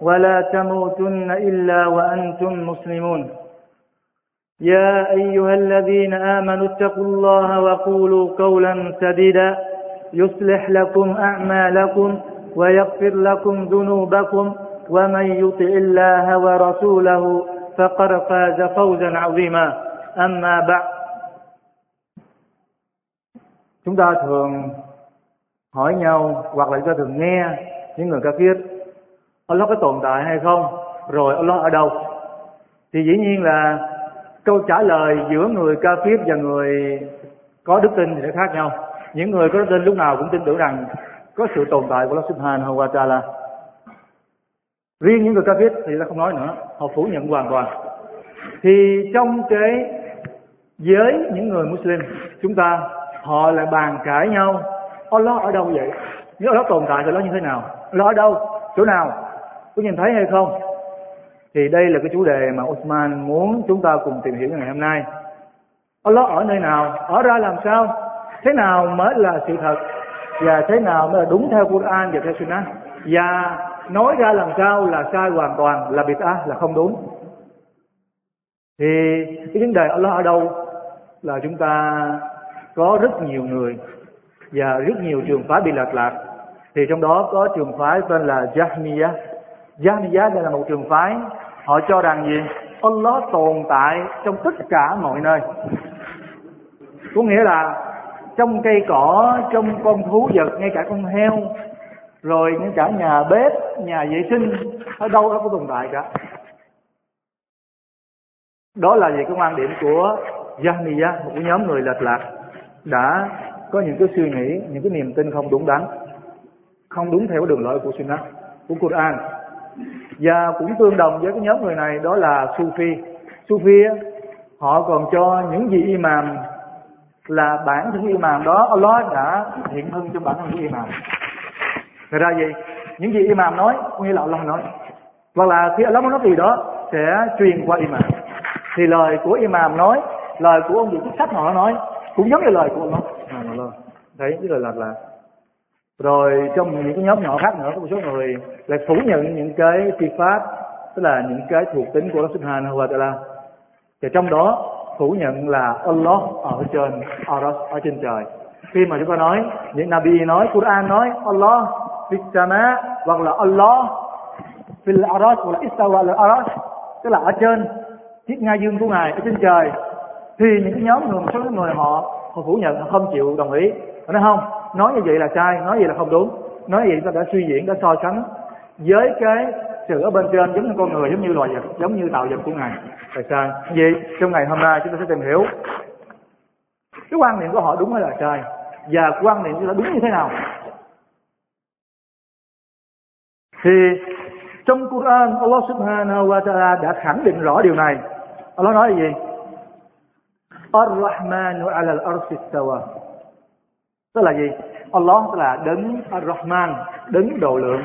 ولا تموتن إلا وأنتم مسلمون. يا أيها الذين آمنوا اتقوا الله وقولوا قولا سديدا. يصلح لكم أعمالكم ويغفر لكم ذنوبكم. ومن يطع الله ورسوله فقد فاز فوزا عظيما. أما بعد. Chúng ta thường hỏi nhau hoặc là chúng ta thường nghe những người ca viết Allah có tồn tại hay không? Rồi Allah ở đâu? Thì dĩ nhiên là câu trả lời giữa người ca phiếp và người có đức tin thì sẽ khác nhau. Những người có đức tin lúc nào cũng tin tưởng rằng có sự tồn tại của Allah Subhanahu wa Taala. Riêng những người ca phiếp thì ta không nói nữa, họ phủ nhận hoàn toàn. Thì trong cái giới những người Muslim, chúng ta, họ lại bàn cãi nhau, Allah ở đâu vậy? Nếu Allah tồn tại thì nó như thế nào? Allah ở đâu? Chỗ nào? Có nhìn thấy hay không? Thì đây là cái chủ đề mà Osman muốn chúng ta cùng tìm hiểu ngày hôm nay. Allah ở nơi nào? Ở ra làm sao? Thế nào mới là sự thật? Và thế nào mới là đúng theo Quran và theo Sunnah? Và nói ra làm sao là sai hoàn toàn, là bid'ah, là không đúng? Thì cái vấn đề Allah ở đâu? Là chúng ta có rất nhiều người và rất nhiều trường phái bị lệch lạc. Thì trong đó có trường phái tên là Jahmiyah. Jahmiyah đây là một trường phái. Họ cho rằng gì? Allah tồn tại trong tất cả mọi nơi. Có nghĩa là trong cây cỏ, trong con thú vật, ngay cả con heo, rồi ngay cả nhà bếp, nhà vệ sinh, ở đâu đó có tồn tại cả. Đó là gì cái quan điểm của Jahmiyah một nhóm người lệch lạc, đã có những cái suy nghĩ, những cái niềm tin không đúng đắn, không đúng theo đường lối của Sunnah, của Quran và cũng tương đồng với cái nhóm người này, đó là Sufi. Sufi họ còn cho những gì imam là bản thân imam đó, Allah đã hiện thân trong bản thân của imam. Thật ra gì những gì imam nói, có nghĩa là Allah nói, hoặc là khi Allah nói gì đó, sẽ truyền qua imam. Thì lời của imam nói, lời của ông vị chức sách họ nói, cũng giống như lời của Allah. Thấy cái lời là là rồi trong những cái nhóm nhỏ khác nữa, có một số người lại phủ nhận những cái phi pháp, tức là những cái thuộc tính của Allah Subhanahu wa Taala. Và trong đó phủ nhận là Allah ở trên Aras ở trên trời. Khi mà chúng ta nói, những Nabi nói, Quran nói, Allah fis hoặc là Allah fil Aras hoặc là istawa al Aras tức là ở trên, chiếc ngai dương của ngài ở trên trời. Thì những cái nhóm người, một số người họ họ phủ nhận, họ không chịu đồng ý. Họ nói không? Nói như vậy là sai, nói vậy là không đúng. Nói vậy ta đã suy diễn, đã so sánh. Với cái sự ở bên trên giống như con người, giống như loài vật, giống như tạo vật của ngài. Tại sao vậy, trong ngày hôm nay chúng ta sẽ tìm hiểu cái quan niệm của họ đúng hay là sai, và quan niệm của họ đúng như thế nào. Thì, trong Quran, Allah Subhanahu wa Taala đã khẳng định rõ điều này. Allah nói gì? Ar-Rahmanu ala al-arshi istawa tức là gì? Allah tức là đấng Ar-Rahman, đấng độ lượng.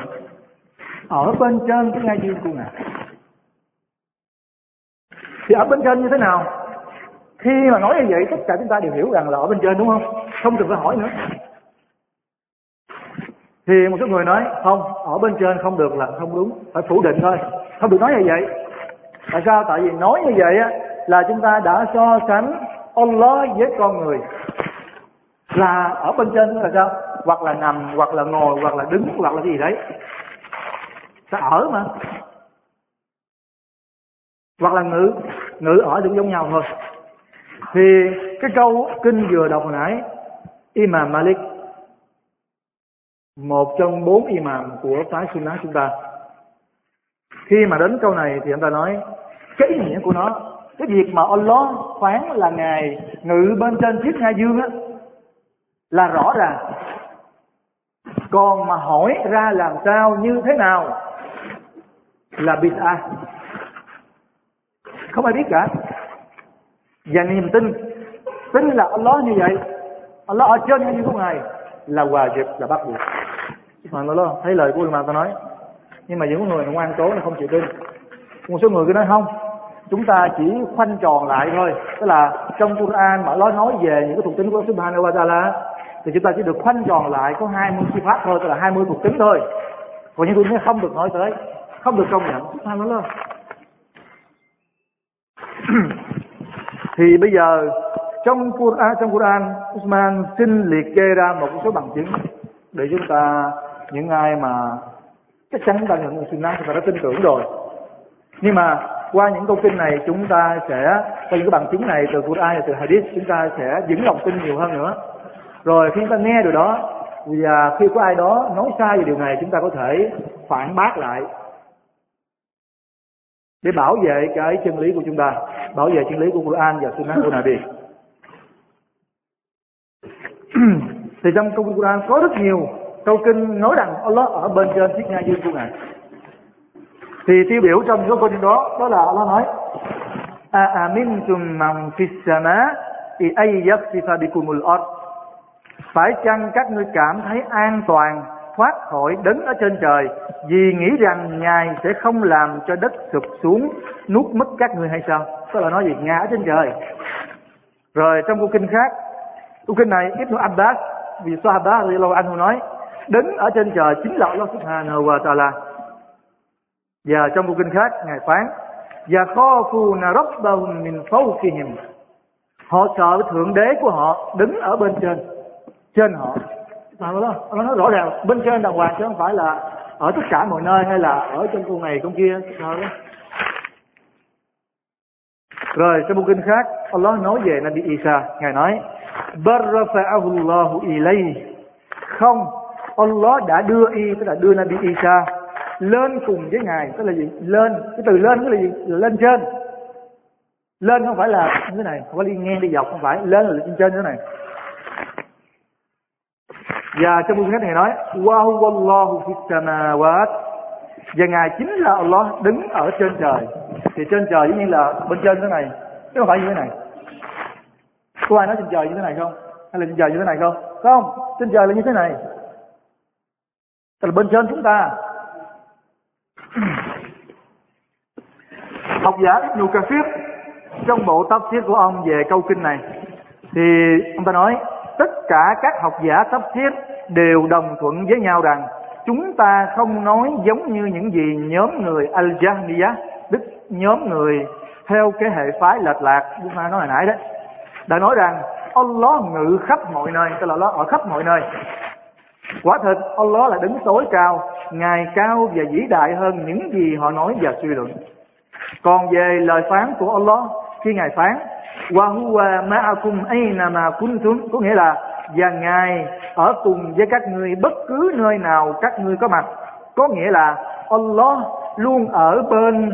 Ở bên trên cái ngai dương của ngài. Thì ở bên trên như thế nào? Khi mà nói như vậy, tất cả chúng ta đều hiểu rằng là ở bên trên đúng không? Không cần phải hỏi nữa. Thì một số người nói, không, ở bên trên không được là không đúng, phải phủ định thôi. Không được nói như vậy. Tại sao? Tại vì nói như vậy á, là chúng ta đã so sánh Allah với con người là ở bên trên là sao? Hoặc là nằm, hoặc là ngồi, hoặc là đứng, hoặc là gì đấy. Ta ở mà? Hoặc là ngữ ngữ ở cũng giống nhau thôi. Thì cái câu kinh vừa đọc hồi nãy, Imam Malik, một trong bốn imam của phái Sunnah chúng ta. Khi mà đến câu này thì anh ta nói, cái ý nghĩa của nó, cái việc mà Allah phán là ngài ngự bên trên chiếc ngai dương á là rõ ràng. Còn mà hỏi ra làm sao, như thế nào, là bid'ah không ai biết cả. Và niềm tin tin là Allah như vậy. Allah ở trên như của ngài là hòa dịp là bắt buộc. Mà nó thấy lời của mà ta nói, nhưng mà những người ngoan cố là không chịu tin. Một số người cứ nói không, chúng ta chỉ khoanh tròn lại thôi. Tức là trong Quran mà Allah nói về những cái thuộc tính của Subhanahu wa Taala thì chúng ta chỉ được khoanh tròn lại có 20 chi pháp thôi, tức là 20 thuộc tính thôi. Còn những tôi không được nói tới, không được công nhận. Subhanallah thì bây giờ, trong Quran à, trong Quran, Usman xin liệt kê ra một số bằng chứng để chúng ta, những ai mà chắc chắn chúng ta nhận được sunnah chúng ta đã tin tưởng rồi. Nhưng mà qua những câu kinh này, chúng ta sẽ, qua những cái bằng chứng này từ Quran và từ Hadith, chúng ta sẽ vững lòng tin nhiều hơn nữa rồi khi chúng ta nghe điều đó và khi có ai đó nói sai về điều này, chúng ta có thể phản bác lại để bảo vệ cái chân lý của chúng ta, bảo vệ chân lý của Quran và Sunnah của Nabi. Thì trong câu Quran có rất nhiều câu kinh nói rằng Allah ở bên trên chiếc ngai dương của ngài. Thì tiêu biểu trong những câu kinh đó đó là Allah nói, a amintum man fis sama ay yaksifa bikumul ard phải chăng các ngươi cảm thấy an toàn, thoát khỏi đấng ở trên trời? Vì nghĩ rằng ngài sẽ không làm cho đất sụp xuống, nuốt mất các ngươi hay sao? Tức là nói gì? Ngài ở trên trời. Rồi trong câu kinh khác, câu kinh này Ibn Abbas, vì Sahaba lâu anh nói, đấng ở trên trời chính là Allah subhanahu wa ta'ala. Và trong câu kinh khác, ngài phán và khafuna rabbahum min fawqihim. Họ sợ thượng đế của họ đứng ở bên trên trên họ. Mà đó nó nói rõ ràng, bên trên đàng hoàng chứ không phải là ở tất cả mọi nơi hay là ở trên con này con kia. Sao đó? Rồi, trong một kinh khác, Allah nói về Nabi Isa. Ngài nói, barrafa'ahu Allah ilayhi. Không, Allah đã đưa y, tức là đưa Nabi Isa lên cùng với ngài. Tức là gì? Lên, cái từ lên tức là gì? Là lên trên. Lên không phải là như thế này. Không phải đi ngang đi dọc không phải. Lên là lên trên như thế này và trong buổi này nói, Wa huwallahu fis samawat. Và ngài chính là Allah đứng ở trên trời. Thì trên trời giống như là bên trên thế này, chứ không phải như thế này. Có ai nói trên trời như thế này không? Hay là trên trời như thế này không? Không? Trên trời là như thế này. Tức là bên trên chúng ta. Học giả Ibn Kathir trong bộ tafsir của ông về câu kinh này, thì ông ta nói cả các học giả tafsir đều đồng thuận với nhau rằng chúng ta không nói giống như những gì nhóm người Al-Jahmiyah, tức nhóm người theo cái hệ phái lệch lạc chúng ta nói hồi nãy đấy đã nói rằng Allah ngự khắp mọi nơi tức là Allah ở khắp mọi nơi. Quả thật Allah là đứng tối cao ngài cao và vĩ đại hơn những gì họ nói và suy luận. Còn về lời phán của Allah khi ngài phán wa huwa ma'akum aina ma kuntum có nghĩa là và ngài ở cùng với các ngươi bất cứ nơi nào các ngươi có mặt. Có nghĩa là Allah luôn ở bên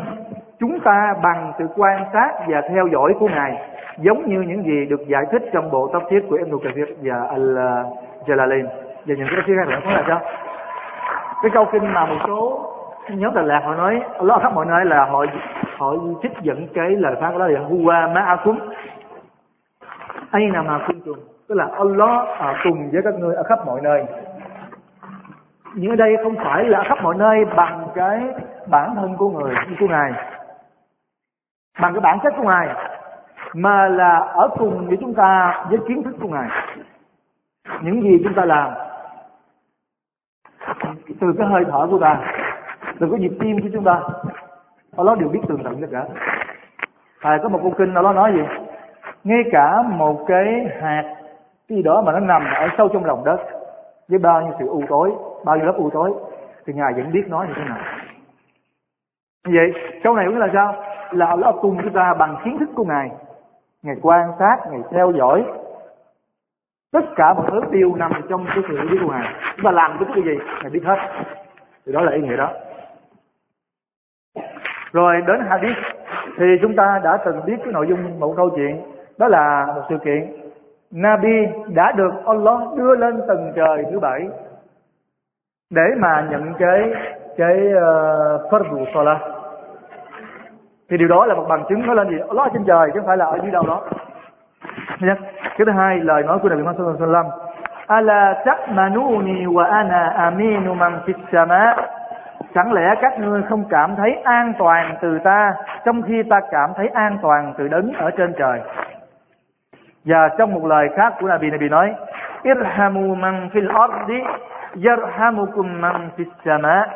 chúng ta bằng sự quan sát và theo dõi của ngài, giống như những gì được giải thích trong bộ tóc thiết của Ibn Kathir và Al-Jalalain. Và những cái tafsir khác nữa, có là sao? Cái câu kinh mà một số nhóm Đà lạc họ nói Allah ở khắp mọi nơi là họ họ trích dẫn cái lời phán của đó là huwa ma'akum mà ma kuntum tức là Allah ở cùng với các ngươi ở khắp mọi nơi. Nhưng ở đây không phải là ở khắp mọi nơi bằng cái bản thân của người, của ngài. Bằng cái bản chất của ngài. Mà là ở cùng với chúng ta với kiến thức của ngài. Những gì chúng ta làm. Từ cái hơi thở của ta, từ cái nhịp tim của chúng ta, Allah đều biết tường tận tất cả. Thầy có một câu kinh Allah nói gì? Ngay cả một cái hạt cái gì đó mà nó nằm ở sâu trong lòng đất, với bao nhiêu sự u tối, bao nhiêu lớp u tối, thì ngài vẫn biết nói như thế nào. Vậy, câu này cũng là sao? Là Allah cùng chúng ta bằng kiến thức của ngài ngài quan sát, ngài theo dõi tất cả mọi thứ đều nằm trong cái sự biết của ngài. Chúng ta làm cái cái gì, ngài biết hết. Thì đó là ý nghĩa đó. Rồi, đến hadith, thì chúng ta đã từng biết cái nội dung một câu chuyện, đó là một sự kiện. Nabi đã được Allah đưa lên tầng trời thứ bảy để mà nhận cái cái uh, Fardu Salah. Thì điều đó là một bằng chứng nói lên gì? Allah trên trời chứ không phải là ở dưới đâu đó. Nha. cái thứ hai lời nói của Nabi Muhammad sallallahu alaihi wasallam. Ala ta'manuni wa ana aminu man fis sama. Chẳng lẽ các ngươi không cảm thấy an toàn từ ta trong khi ta cảm thấy an toàn từ đấng ở trên trời? Và trong một lời khác của Nabi Nabi nói, irhamu man fil ardi, yarhamukum man fis sama.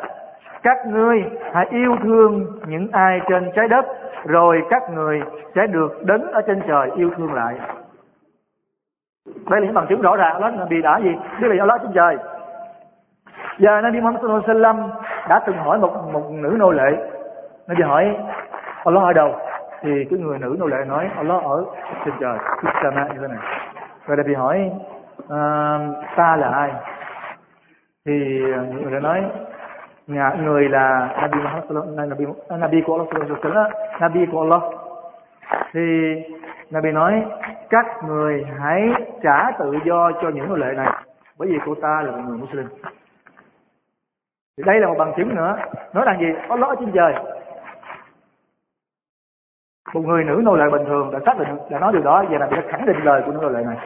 Các ngươi hãy yêu thương những ai trên trái đất, rồi các người sẽ được đứng ở trên trời yêu thương lại. Đây là những bằng chứng rõ ràng đó, Nabi đã gì? Đức là Allah trên trời. Và Nabi Muhammad sallallahu alaihi wasallam đã từng hỏi một một nữ nô lệ. Nabi hỏi Allah ở đâu? Thì cái người nữ nô lệ nói Allah ở trên trời Sama như thế này. Rồi bị hỏi à, ta là ai? Thì người đã nói nhà người là Nabi Muhammad Nabi Nabi của Allah sallallahu Nabi của Allah. Thì Nabi nói các người hãy trả tự do cho những nô lệ này bởi vì cô ta là một người Muslim. Thì đây là một bằng chứng nữa nói rằng gì? Có ở trên trời một người nữ nô lệ bình thường đã xác định, đã nói điều đó, và đặc biệt khẳng định lời của nữ nô lệ này.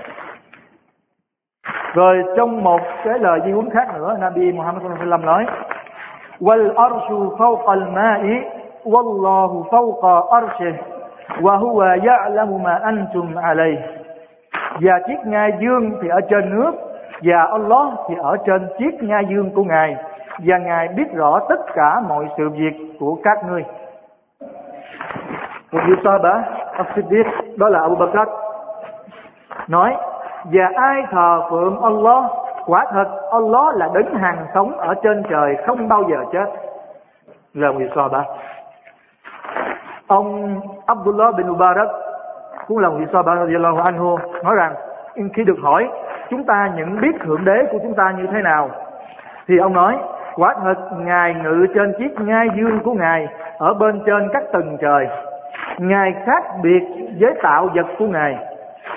Rồi trong một cái lời di huấn khác nữa, Nabi Muhammad sallallahu alaihi nói, wal arshu fawqa al-ma'i, wallahu fawqa arshih wa huwa ya'lamu ma antum alayh và chiếc ngai dương thì ở trên nước, và Allah thì ở trên chiếc ngai dương của ngài, và ngài biết rõ tất cả mọi sự việc của các ngươi một vị Sahaba As-Siddiq đó là Abu Bakr, nói, và ai thờ phượng Allah? Quả thật, Allah là đấng hàng sống ở trên trời không bao giờ chết. Là một vị Sahaba ông Abdullah bin Mubarak cũng là một vị Sahaba radiyallahu anhu, nói rằng khi được hỏi, chúng ta nhận biết thượng đế của chúng ta như thế nào? Thì ông nói, quả thật, ngài ngự trên chiếc ngai dương của ngài ở bên trên các tầng trời ngài khác biệt với tạo vật của ngài.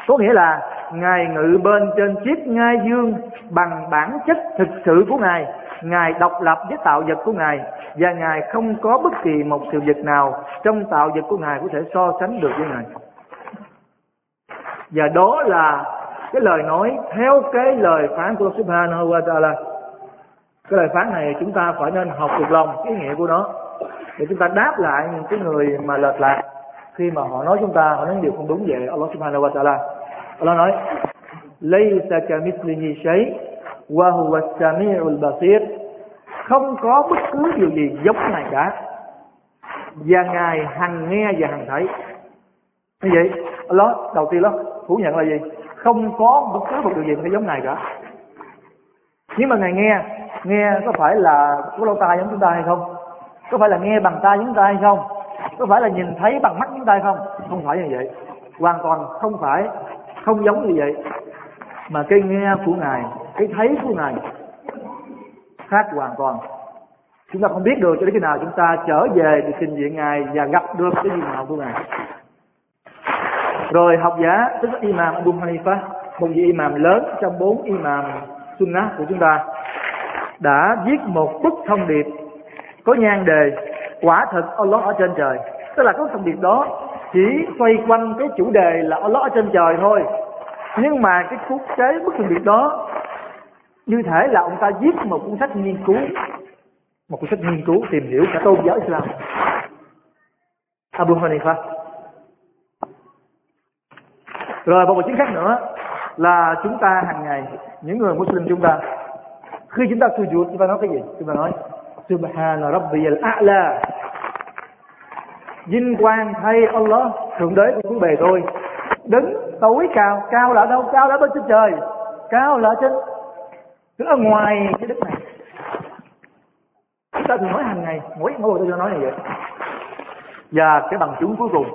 Có nghĩa là ngài ngự bên trên chiếc ngai dương bằng bản chất thực sự của ngài. Ngài độc lập với tạo vật của ngài và ngài không có bất kỳ một sự vật nào trong tạo vật của ngài có thể so sánh được với ngài. Và đó là cái lời nói theo cái lời phán của Subhanahu wa Taala. Cái lời phán này chúng ta phải nên học thuộc lòng, cái ý nghĩa của nó, để chúng ta đáp lại những cái người mà lệch lạc khi mà họ nói chúng ta, họ nói điều không đúng vậy, Allah subhanahu wa ta'ala. Allah nói, laysa kamithlihi shay, wa huwa as-sami'ul basir. Không có bất cứ điều gì giống này cả. Và ngài hằng nghe và hằng thấy. Như vậy, Allah, đầu tiên đó, phủ nhận là gì? Không có bất cứ một điều gì phải giống này cả. Nhưng mà ngài nghe nghe có phải là có lỗ tai giống chúng ta hay không? Có phải là nghe bằng tai giống chúng ta hay không? Có phải là nhìn thấy bằng mắt chúng ta không? Không phải như vậy. Hoàn toàn không phải, không giống như vậy. Mà cái nghe của ngài, cái thấy của ngài khác hoàn toàn. Chúng ta không biết được cho đến khi nào chúng ta trở về thì trình diện ngài và gặp được cái gì mạo của ngài. Rồi học giả tức là imam Abu Hanifa, một vị imam lớn trong bốn imam sunnah của chúng ta, đã viết một bức thông điệp có nhan đề quả thật Allah ở trên trời. Tức là có thông điệp đó. Chỉ xoay quanh cái chủ đề là Allah ở trên trời thôi. Nhưng mà cái cuốn tế bức thông điệp đó, như thể là ông ta viết một cuốn sách nghiên cứu. Một cuốn sách nghiên cứu tìm hiểu cả tôn giáo Islam. Abu Hanifa. Rồi, một chính khác nữa là chúng ta hàng ngày, những người Muslim chúng ta, khi chúng ta sujud chúng ta nói cái gì? Chúng ta nói, Subhana Rabbiyal A'la. Vinh quang thay Allah Thượng đế của cứu bề tôi. Đứng tối cao Cao là đâu? Cao là bên trên trời Cao là trên Đứng ở ngoài cái đất này. Chúng ta thường nói hàng ngày Mỗi mỗi tôi cho nói này vậy. Và cái bằng chứng cuối cùng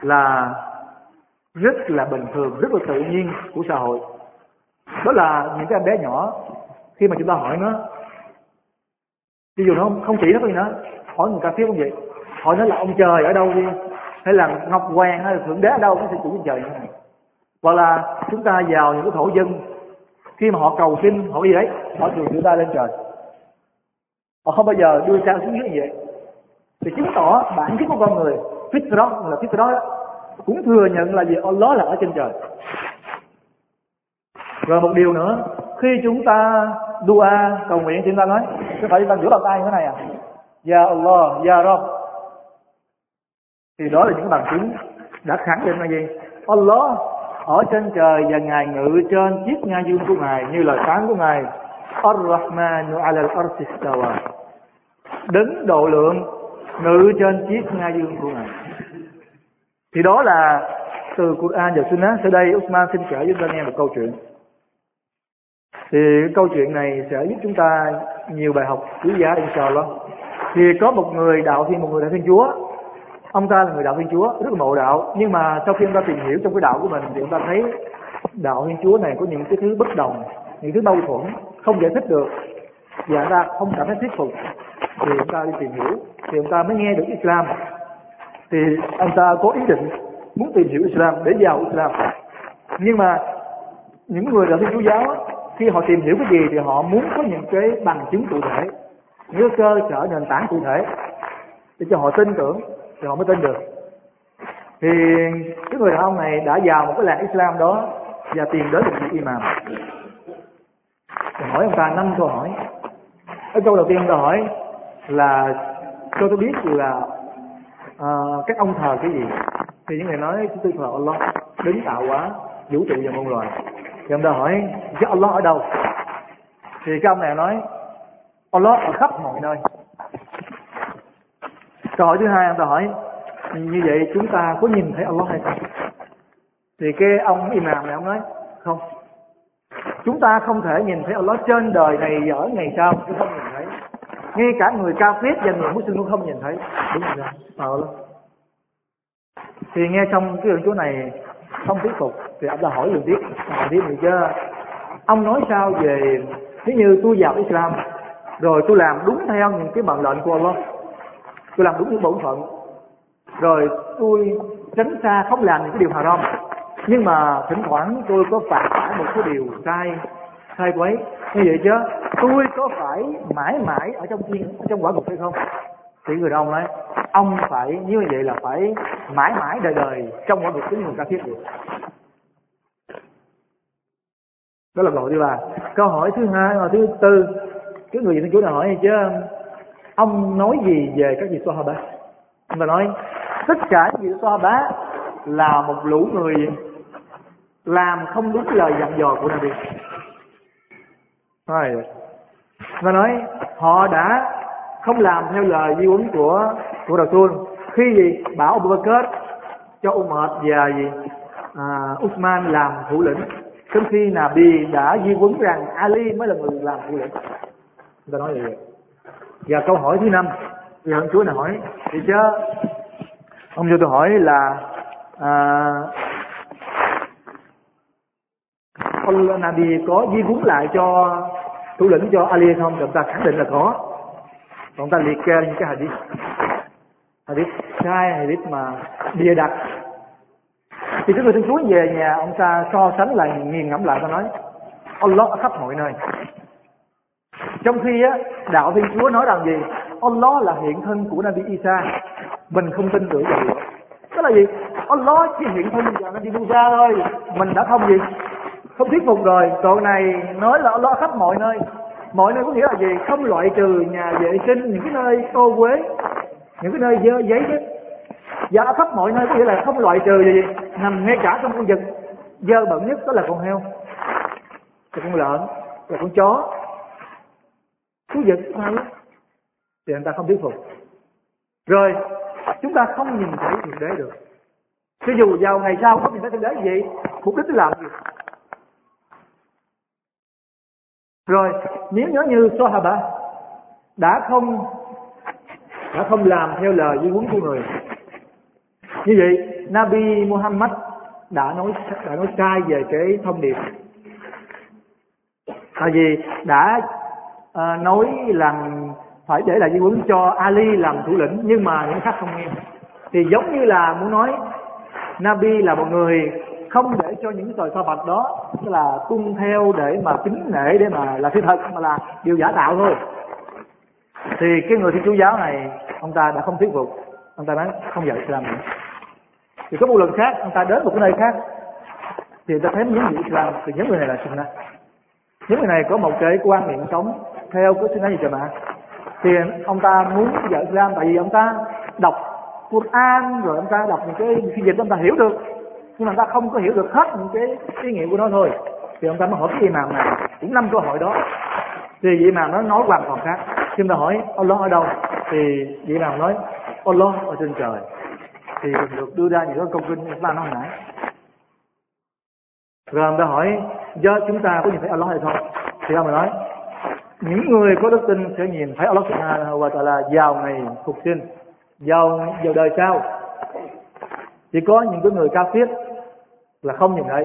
Là rất là bình thường Rất là tự nhiên của xã hội. Đó là những cái em bé nhỏ khi mà chúng ta hỏi nó ví dụ nó không, không chỉ nó gì nữa hỏi người ta phê cũng vậy? Hỏi nó là ông trời ở đâu đi? Hay là ngọc hoàng hay là thượng đế ở đâu? Nó sẽ chủ trời như này. Hoặc là chúng ta vào những cái thổ dân, khi mà họ cầu xin, họ gì đấy? Họ thường đưa ta lên trời. Họ không bao giờ đưa sao xuống dưới như vậy. Thì chứng tỏ bản chất của con người Fitra là Fitra đó, cũng thừa nhận là gì Allah là ở trên trời. Rồi một điều nữa, khi chúng ta dua cầu nguyện chúng ta nói có phải chúng ta giữa bàn tay như thế này à? Ya Allah, Ya Rabb thì đó là những bằng chứng đã khẳng định là gì? Allah ở trên trời và ngài ngự trên chiếc ngai dương của ngài như lời phán của ngài. Ar-Rahmanu ala al-arsi đứng độ lượng ngự trên chiếc ngai dương của ngài. Thì đó là từ Quran và Sunnah. Sau đây, Usman xin kể với chúng ta nghe một câu chuyện. Thì câu chuyện này sẽ giúp chúng ta nhiều bài học quý giá, inshallah. Thì có một người đạo thiên, một người đạo thiên chúa ông ta là người đạo thiên chúa, rất là mộ đạo. Nhưng mà sau khi ông ta tìm hiểu trong cái đạo của mình thì ông ta thấy đạo thiên chúa này có những cái thứ bất đồng, những thứ mâu thuẫn, không giải thích được. Và ông ta không cảm thấy thuyết phục. Thì ông ta đi tìm hiểu, thì ông ta mới nghe được Islam. Thì ông ta có ý định muốn tìm hiểu Islam, để vào Islam. Nhưng mà những người đạo thiên chúa giáo khi họ tìm hiểu cái gì thì họ muốn có những cái bằng chứng cụ thể, những cơ sở nền tảng cụ thể để cho họ tin tưởng thì họ mới tin được. Thì cái người đàn ông này đã vào một cái làng Islam đó và tìm đến một vị imam. Thì hỏi ông ta năm câu hỏi. Cái câu đầu tiên ông ta hỏi là cho tôi biết là uh, các ông thờ cái gì? Thì những người nói chúng tôi thờ Allah đứng tạo hóa vũ trụ và muôn loài. Thì ông ta hỏi chứ Allah ở đâu? Thì cái ông này nói Allah ở khắp mọi nơi câu hỏi thứ hai, ông ta hỏi, như vậy chúng ta có nhìn thấy Allah hay không? Thì cái ông imam này ông nói, không. Chúng ta không thể nhìn thấy Allah trên đời này ở ngày sau chúng không nhìn thấy. Ngay cả người cao phết và người muslim cũng không nhìn thấy. Đúng rồi ờ thì nghe xong cái đoạn chỗ này không thuyết phục thì ông ta hỏi liền tiếp. Hỏi tiếp gì chứ, ông nói sao về nếu như tôi vào Islam rồi tôi làm đúng theo những cái mệnh lệnh của Allah? Tôi làm đúng những bổn phận. Rồi tôi tránh xa không làm những cái điều haram. Nhưng mà thỉnh thoảng tôi có phạm phải một số điều sai sai quấy. Như vậy chứ, tôi có phải mãi mãi ở trong thiên, ở trong quả ngục hay không? Thì người đàn ông nói, ông phải như vậy là phải mãi mãi đời đời trong quả ngục chính người ta thiết được. Đó là câu hỏi thứ ba. Câu hỏi thứ hai và thứ tư. Cái người dân chúa nào hỏi chứ ông nói gì về các vị Sahaba ông ta nói tất cả những vị Sahaba là một lũ người làm không đúng lời dặn dò của Nabi. Rồi và nói họ đã không làm theo lời di huấn của của đầu Rasul. Khi gì? Bảo Abu Bakr cho Umar và gì? À, Uthman làm thủ lĩnh. Trong khi Nabi đã di huấn rằng Ali mới là người làm thủ lĩnh. Người ta nói vậy và câu hỏi thứ năm thì ông chúa này hỏi thì chứ ông cho tôi hỏi là à, ông Nabi có di huấn lại cho thủ lĩnh cho Ali không? Thì ta khẳng định là có. Còn ta liệt kê những cái hadith. Hadith sai hadith mà bịa đặt. Thì chúng người xin xuống về nhà ông ta so sánh lại nghiền ngẫm lại ta nói Allah ở khắp mọi nơi trong khi á, đạo thiên chúa nói rằng gì? Allah là hiện thân của Nabi Isa. Mình không tin tưởng vào đó. Tức là gì? Allah chỉ hiện thân vào Nabi Musa thôi. Mình đã không gì? Không thuyết phục rồi. Tội này nói là Allah khắp mọi nơi. Mọi nơi có nghĩa là gì? Không loại trừ nhà vệ sinh, những cái nơi ô quế những cái nơi dơ giấy chứ. Và khắp mọi nơi có nghĩa là không loại trừ gì. Nằm ngay cả trong khu vực dơ bẩn nhất đó là con heo, là con lợn, là con chó thú vật sao thì người ta không thuyết phục. Rồi, chúng ta không nhìn thấy thượng đế được. Cho dù vào ngày sau không nhìn thấy thượng đế gì, mục đích làm gì? Rồi, nếu nhớ như Sahaba đã không đã không làm theo lời di huấn của người, như vậy Nabi Muhammad đã nói đã nói sai về cái thông điệp. Tại vì đã à, nói rằng phải để lại di huấn cho Ali làm thủ lĩnh nhưng mà những khác không nghe. Thì giống như là muốn nói Nabi là một người không để cho những thời so bạch đó tức là tuân theo để mà kính nể để mà là sự thật mà là điều giả tạo thôi. Thì cái người thiên chúa giáo này ông ta đã không thuyết phục. Ông ta nói không dạy Islam nữa. Thì có một lần khác ông ta đến một cái nơi khác thì ta thấy những người Islam thì những người này là Sunnah. Những người này có một cái quan niệm sống theo cái Sunnah gì cho bạn. Thì ông ta muốn dạy Islam tại vì ông ta đọc Quran, rồi ông ta đọc những cái phiên dịch ông ta hiểu được. Nhưng mà ông ta không có hiểu được hết những cái ý nghĩa của nó thôi. Thì ông ta mới hỏi cái imam này. Cũng năm câu hỏi đó. Thì vị imam nó nói hoàn toàn khác. Khi ta hỏi, Allah ở đâu? Thì vị imam nói, Allah ở trên trời. Thì được đưa ra những cái câu kinh chúng ta nói hồi nãy. Rồi ông ta hỏi, do chúng ta có nhìn thấy Allah hay không? Thì ông ta nói những người có đức tin sẽ nhìn thấy Allah subhanahu wa ta'ala vào ngày phục sinh, vào vào đời sau. Chỉ có những cái người cao thiết là không nhìn thấy.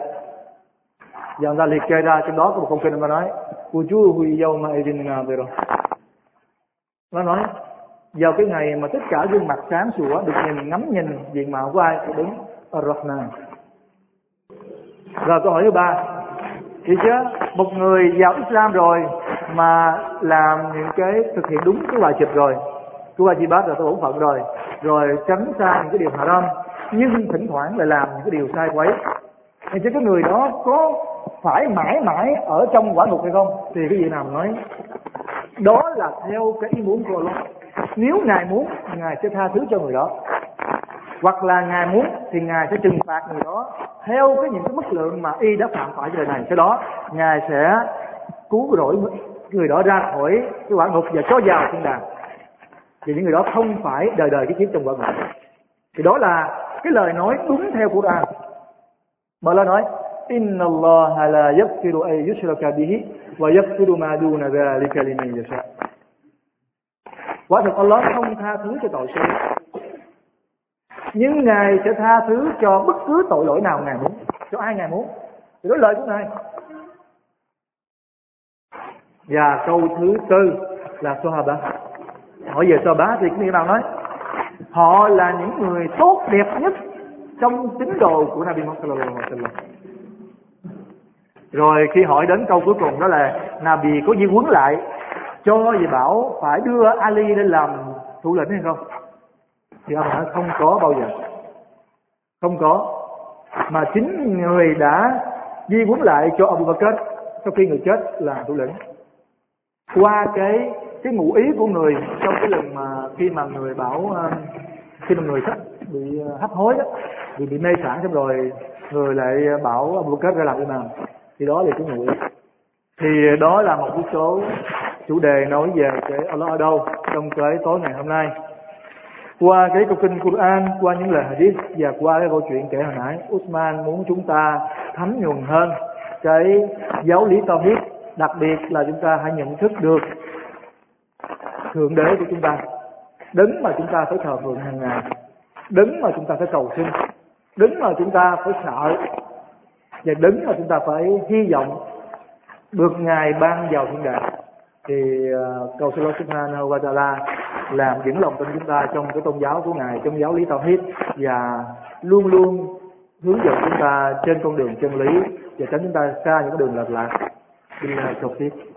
Và người ta liệt kê ra trong đó có một câu kinh mà nói, wujuhu yawma idin nadira nó nói, vào cái ngày mà tất cả gương mặt sáng sủa được nhìn, ngắm nhìn diện mạo của ai của đứng Ar-Rahman rồi câu hỏi thứ ba. Thì chứ một người vào Islam rồi mà làm những cái thực hiện đúng cái bài wajib rồi. Cái bắt rồi tôi bổn phận rồi. Rồi tránh xa những cái điều haram. Nhưng thỉnh thoảng lại làm những cái điều sai quấy. Thì chứ cái người đó có phải mãi mãi ở trong quả ngục hay không? Thì cái gì nào nói? Đó là theo cái ý muốn của Allah. Nếu ngài muốn, ngài sẽ tha thứ cho người đó. Hoặc là ngài muốn, thì ngài sẽ trừng phạt người đó theo cái những cái mức lượng mà y đã phạm phải trên đời này. Sau đó, ngài sẽ cứu rỗi người đó ra khỏi cái quả ngục và cho vào thiên đàng. Vì những người đó không phải đời đời cái kiếp trong quả ngục. Thì đó là cái lời nói đúng theo của Quran. Mà Allah nói, inna Allah la yaghfiru an yushraka bihi wa yaghfiru ma duna dhalika liman yasha. Quả thực Allah không tha thứ cho tội xấu nhưng ngài sẽ tha thứ cho bất cứ tội lỗi nào ngài muốn, cho ai ngài muốn. Thì đó lời của ngài và câu thứ tư là Sahaba hỏi về Sahaba thì cái nào nói, họ là những người tốt đẹp nhất trong tín đồ của Nabi Muhammad sallallahu rồi khi hỏi đến câu cuối cùng đó là, Nabi có di quấn lại cho gì bảo phải đưa Ali lên làm thủ lĩnh hay không? Thì ông nói, không có bao giờ. Không có. Mà chính người đã di quấn lại cho Abu Bakr sau khi người chết làm thủ lĩnh qua cái cái ngụ ý của người trong cái lần mà khi mà người bảo um, khi mà người sắp bị uh, hấp hối đó vì bị mê sản xong rồi người lại uh, bảo Abu Bakr ra làm cái nào thì đó là cái ngụ ý. Thì đó là một cái số chủ đề nói về cái Allah ở đâu trong cái tối ngày hôm nay. Qua cái câu kinh Quran, qua những lời hadith và qua cái câu chuyện kể hồi nãy, Usman muốn chúng ta thấm nhuần hơn cái giáo lý tauhid đặc biệt là chúng ta hãy nhận thức được thượng đế của chúng ta, đứng mà chúng ta phải thờ phượng hàng ngày, đứng mà chúng ta phải cầu xin, đứng mà chúng ta phải sợ, và đứng mà chúng ta phải hy vọng được ngài ban vào thiên đàng thì ờ, cầu xin Allah Subhanahu wa Taala làm vững lòng trong chúng ta trong cái tôn giáo của ngài, trong giáo lý tauhid, và luôn luôn hướng dẫn chúng ta trên con đường chân lý, và tránh chúng ta xa những cái đường lệch lạc. Billahi tawfiq.